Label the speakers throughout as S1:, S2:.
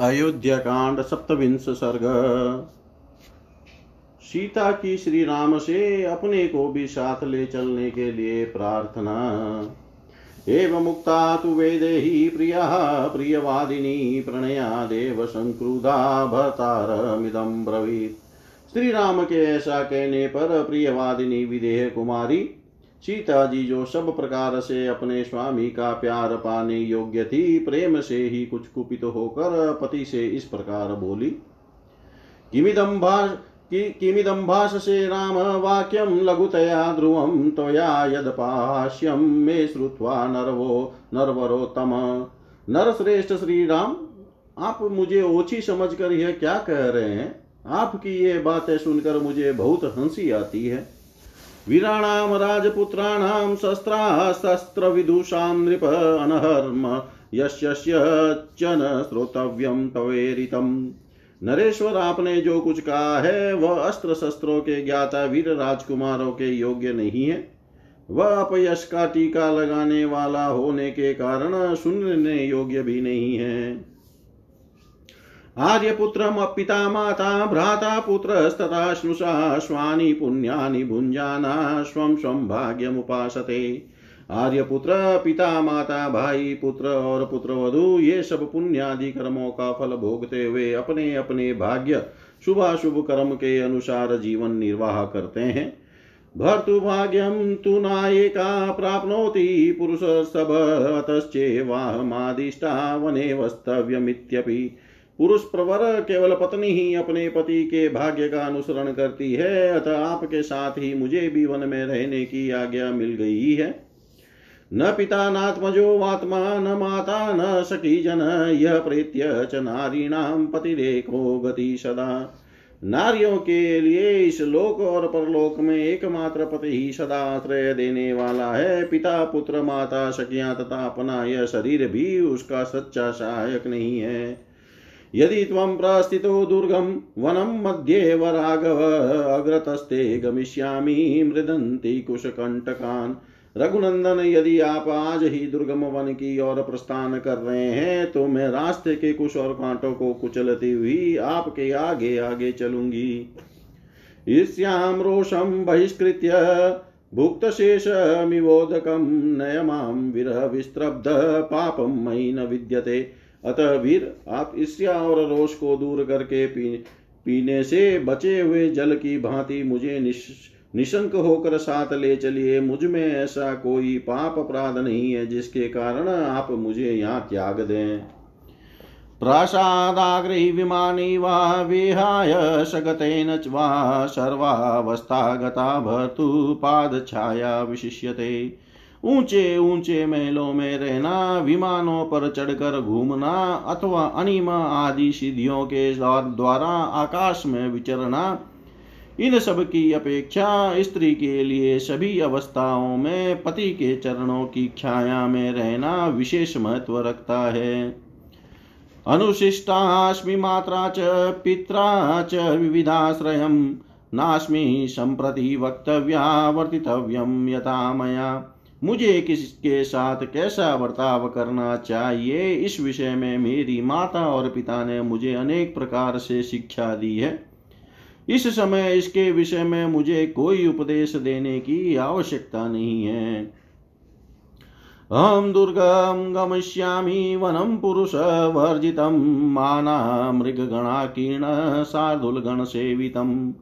S1: कांड सप्तविंश सर्ग। सीता की श्री राम से अपने को भी साथ ले चलने के लिए प्रार्थना। एव मुक्ता तु वेदेहि प्रिया, प्रियवादिनी प्रणया देव संक्रुधा भर्तारमिदं ब्रवीत्। श्री राम के ऐसा कहने पर प्रियवादिनी विदेह कुमारी सीता जी जो सब प्रकार से अपने स्वामी का प्यार पाने योग्य थी, प्रेम से ही कुछ कुपित होकर पति से इस प्रकार बोली, किमिदं किमिदं भाषसे राम वाक्यं लघुतया ध्रुवं त्वया यदपाश्यं मे श्रुत्वा नरवो, नरवरोत्तम। नरश्रेष्ठ श्री राम आप मुझे ओछी समझकर यह क्या कह रहे हैं? आपकी ये बातें सुनकर मुझे बहुत हँसी आती है। वीराणां राजपुत्राणां शस्त्रास्त्रविदुषां नृप अनहर्म यस्य च न नरेश्वर, आपने जो कुछ कहा है, वह अस्त्र शस्त्रों के ज्ञाता वीर राजकुमारों के योग्य नहीं है। वह अपयश का टीका लगाने वाला होने के कारण सुनने योग्य भी नहीं है। आर्यपुत्रम पिता माता भ्राता पुत्रस्तथा स्नुषा स्वानि पुण्यानि स्वं स्वं भाग्यमुपासते। आर्यपुत्र पिता माता भाई, पुत्र, और पुत्र वधु ये सब पुण्यादि कर्मों का फल भोगते हुए अपने अपने भाग्य, शुभाशुभ कर्म के अनुसार जीवन निर्वाह करते हैं। भर्तुभाग्यं तु नायिका प्राप्नोति पुरुषस्तभतश्चेवाहमादिष्टा वने वस्तव्यमित्यपि। पुरुष प्रवर केवल पत्नी ही अपने पति के भाग्य का अनुसरण करती है, अतः आपके साथ ही मुझे भी वन में रहने की आज्ञा मिल गई है। न पिता नात्मजो वात्मा न माता, न सखी जन, यह प्रेत्य च नारीणाम पतिरेको गति सदा। नारियों के लिए इस लोक और परलोक में एकमात्र पति ही सदा आश्रय देने वाला है। पिता, पुत्र, माता, सखियाँ तथा अपना यह शरीर भी उसका सच्चा सहायक नहीं है। यदि त्वं प्रस्थितो दुर्गं वनं मध्ये वराघव अग्रतस्ते गमिष्यामि, मृदन्ति कुशकण्टकान्। रघुनंदन यदि आप आज ही दुर्गम वन की ओर प्रस्थान कर रहे हैं तो मैं रास्ते के कुश और कांटों को कुचलती हुई आपके आगे आगे चलूँगी। ईर्ष्याम रोषम बहिष्कृत्य भुक्त शेष शेषमिवोदकम नयमाम विरह विस्त्रब्ध पापम मई न विद्यते। अतः वीर आप ईर्ष्या और रोष को दूर करके पी, पीने से बचे हुए जल की भांति मुझे निश निशंक होकर साथ ले चलिए। मुझमें ऐसा कोई पाप अपराध नहीं है जिसके कारण आप मुझे यहाँ त्याग दें। प्रासादाग्रही विमानी वा विहाय सगतेन वा सर्वावस्थागता भर्तु पादछाया विशिष्यते। ऊँचे ऊँचे महलों में रहना, विमानों पर चढ़कर घूमना, अथवा अनिमा आदि सिद्धियों के द्वारा आकाश में विचरना, इन सब की अपेक्षा स्त्री के लिए सभी अवस्थाओं में पति के चरणों की छाया में रहना विशेष महत्व रखता है। अनुशिष्टास्मि मात्रा च, पित्रा च विविधाश्रयम् नास्मि सम्प्रति वक्तव्या वर्तितव्यम यथा मया। मुझे किसके साथ कैसा बर्ताव करना चाहिए? इस विषय में मेरी माता और पिता ने मुझे अनेक प्रकार से शिक्षा दी है। इस समय इसके विषय में मुझे कोई उपदेश देने की आवश्यकता नहीं है। अहं दुर्गं गमिष्यामि वनं पुरुषवर्जितं माना मृगगणाकीर्ण शार्दुलगणसेवितम्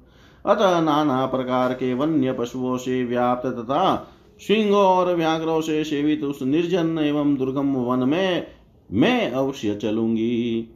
S1: अतः नाना प्रकार के वन्य पशुओं से व्याप्त तथा सिंहों और व्याघ्रों से सेवित उस निर्जन एवं दुर्गम वन में मैं अवश्य चलूँगी।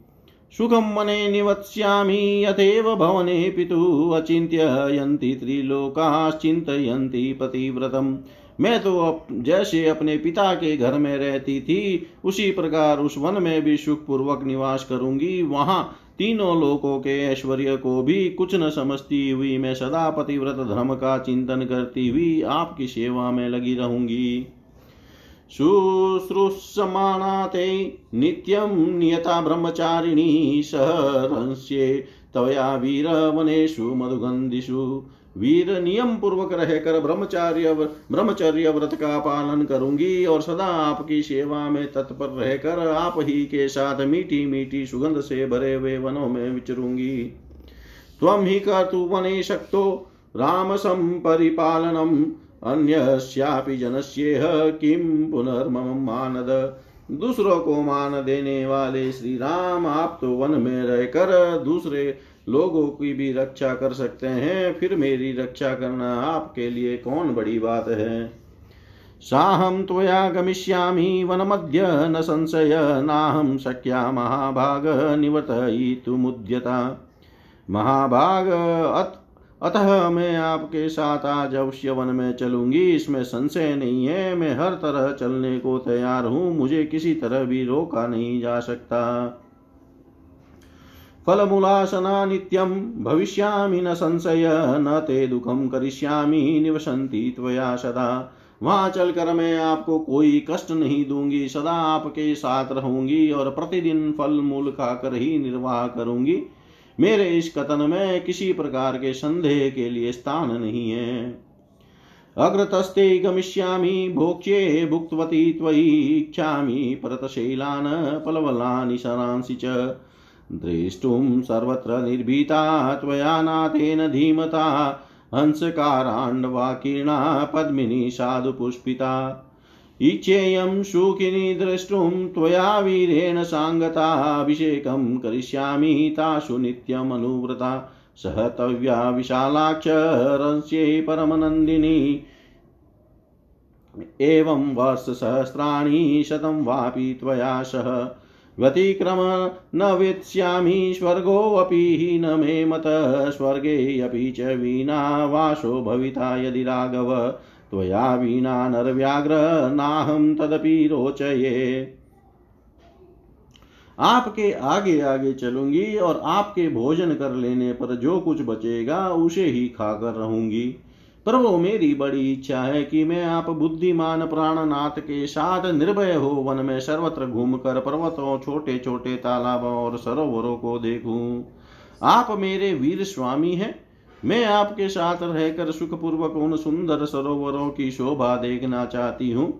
S1: सुखम मने निवत्स्यामि यथेव भवने पितु अचिन्त्ययन्ति त्रिलोकाश्चिन्तयन्ति पतिव्रतम्। मैं तो अप, जैसे अपने पिता के घर में रहती थी उसी प्रकार उस वन में भी सुखपूर्वक निवास करूँगी। वहाँ तीनों लोकों के ऐश्वर्य को भी कुछ न समझती हुई मैं सदा पतिव्रत धर्म का चिंतन करती हुई आपकी सेवा में लगी रहूँगी। शुश्रूषमाणा ते नित्यं नियता ब्रह्मचारिणी सहरंस्ये तवया वीरवनेषु मधुगन्धिषु वीर नियम पूर्वक रहकर ब्रह्मचार्य ब्रह्मचर्य व्रत का पालन करूँगी और सदा आपकी सेवा में तत्पर रहकर आप ही के साथ मीठी मीठी सुगंध से भरे हुए वनों में विचरूँगी। त्वं हि कर्तुवने शक्तो राम संपरिपालनम्। अन्यस्यापि जनस्येह किं पुनर्मम मानद। दूसरों को मान देने वाले श्री राम आप तो वन में रहकर दूसरे लोगों की भी रक्षा कर सकते हैं, फिर मेरी रक्षा करना आपके लिए कौन बड़ी बात है? साहं त्वया गमिष्यामि वनमध्य न संशय, नाहं शक्या महाभाग निवर्तयितुमुद्यता महाभाग, अत, अतः मैं आपके साथ आज अवश्य वन में चलूँगी, इसमें संशय नहीं है, मैं हर तरह चलने को तैयार हूँ, मुझे किसी तरह भी रोका नहीं जा सकता। फलमूलासना नित्यं भविष्यामि न संशय, न ते दुखम करिष्यामि, निवसन्ति त्वया सदा। वहाँ चलकर मैं आपको कोई कष्ट नहीं दूँगी, सदा आपके साथ रहूँगी और प्रतिदिन फल मूल खाकर ही निर्वाह करूँगी। मेरे इस कथन में किसी प्रकार के संदेह के लिए स्थान नहीं है। अग्रतस्ते गमिष्यामि, भोक्ष्ये भुक्तवती त्वयि इच्छामि परतशैलान् पलवलानि शरांसि च। द्रष्टुं सर्वत्र निर्भीता, त्वया नाथेन धीमता हंसकाराण्डवाकीर्णा पद्मिनी, साधुपुष्पिता। इच्छेयं सुखिनी द्रष्टुं त्वया वीरेण साङ्गताभिषेकं करिष्यामि तासु नित्यमनुव्रता। सहतव्या विशालाक्षरस्यै परमनन्दिनी। एवं वर्षसहस्राणि शतं वापि त्वया सह। व्यतिक्रम न वेत्स्यामि स्वर्गोऽपि न मे मत, स्वर्गे अपि च वीणा वासो भविता यदि राघव, त्वया विना नरव्याघ्र नाहं तदपि रोचये। आपके आगे आगे चलूँगी और आपके भोजन कर लेने पर जो कुछ बचेगा उसे ही खाकर रहूँगी। प्रभु मेरी बड़ी इच्छा है कि मैं आप बुद्धिमान प्राणनाथ के साथ निर्भय हो, वन में सर्वत्र घूमकर पर्वतों छोटे छोटे तालाबों और सरोवरों को देखूँ। आप मेरे वीर स्वामी हैं। मैं आपके साथ रहकर सुखपूर्वक उन सुंदर सरोवरों की शोभा देखना चाहती हूँ,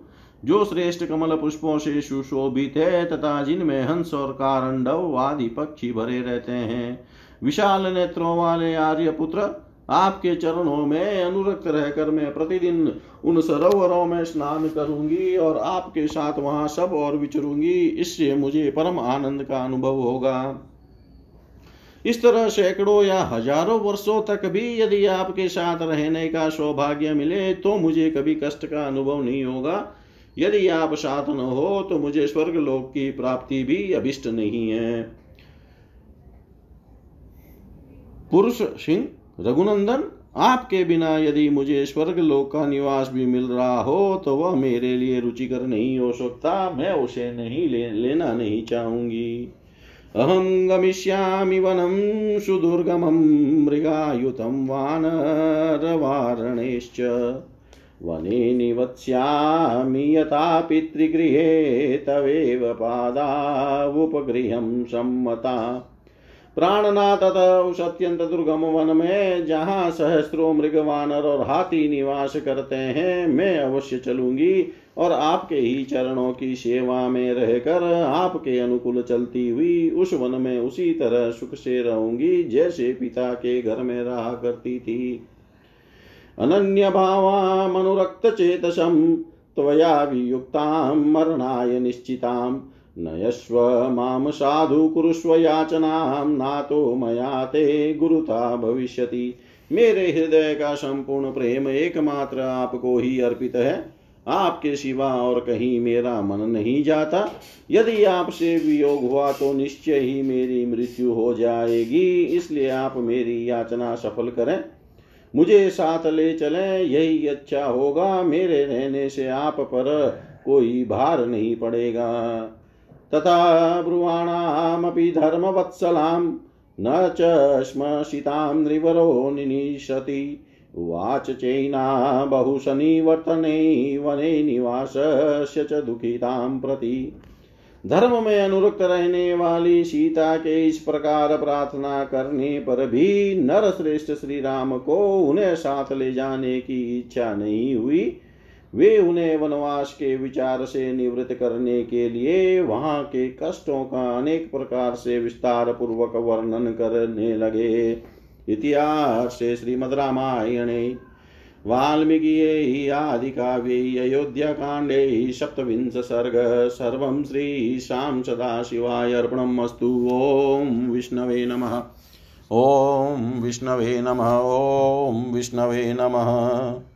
S1: जो श्रेष्ठ कमल पुष्पों से सुशोभित है तथा जिनमें हंस और कारंडव आदि पक्षी भरे रहते हैं। विशाल नेत्रों वाले आर्य पुत्र आपके चरणों में अनुरक्त रहकर मैं प्रतिदिन उन सरोवरों में स्नान करूँगी और आपके साथ वहाँ सब और विचरूँगी। इससे मुझे परम आनंद का अनुभव होगा। इस तरह सैकड़ों या हज़ारों वर्षों तक भी यदि आपके साथ रहने का सौभाग्य मिले तो मुझे कभी कष्ट का अनुभव नहीं होगा। यदि आप साथ न हो तो मुझे स्वर्ग लोक की प्राप्ति भी अभिष्ट नहीं है। पुरुष सिंह रघुनंदन आपके बिना यदि मुझे स्वर्ग लोक का निवास भी मिल रहा हो तो वह मेरे लिए रुचिकर नहीं हो सकता। मैं उसे नहीं ले, लेना नहीं चाहूँगी। अहं गमिष्यामि वनं सुदुर्गमं मृगायुतं वानरवारणेश्च। वने निवत्स्यामि यथा पितृगृहे तवेव पादावुपगृहं सम्मता। प्राणनाथ उस अत्यंत दुर्गम वन में जहाँ सहस्त्रों मृग वानर और हाथी निवास करते हैं, मैं अवश्य चलूँगी और आपके ही चरणों की सेवा में रहकर आपके अनुकूल चलती हुई उस वन में उसी तरह सुख से रहूँगी जैसे पिता के घर में रहा करती थी। अनन्य भावा मनुरक्त चेतसम, त्वया वियुक्ताम मरणाय निश्चिताम् नयस्व माम साधु कुरुष्व याचनां नातो मया ते गुरुता भविष्यति। मेरे हृदय का संपूर्ण प्रेम एकमात्र आपको ही अर्पित है। आपके सिवा और कहीं मेरा मन नहीं जाता। यदि आपसे वियोग हुआ तो निश्चय ही मेरी मृत्यु हो जाएगी, इसलिए आप मेरी याचना सफल करें। मुझे साथ ले चलें, यही अच्छा होगा। मेरे रहने से आप पर कोई भार नहीं पड़ेगा। तथा ब्रुवाणामपि धर्मवत्सलां न च श्मशितां नृवरो निनिशति। उवाच चैना बहुशनिवर्तने वने निवासस्य च दुःखितां प्रति। धर्म में अनुरक्त रहने वाली सीता के इस प्रकार प्रार्थना करने पर भी नर श्रेष्ठ श्री राम को उन्हें साथ ले जाने की इच्छा नहीं हुई। वे उन्हें वनवास के विचार से निवृत्त करने के लिए वहाँ के कष्टों का अनेक प्रकार से विस्तार पूर्वक वर्णन करने लगे। इतिहास श्रीमद रामायणे, वाल्मीकियै, आदिकाव्यै, अयोध्याकाण्डे, सप्तविंश सर्ग, सर्व सर्वं श्रीशां सदाशिवाय अर्पणम् अस्तु ॐ विष्णवे नमः। ॐ विष्णवे नमः। ॐ विष्णवे नमः।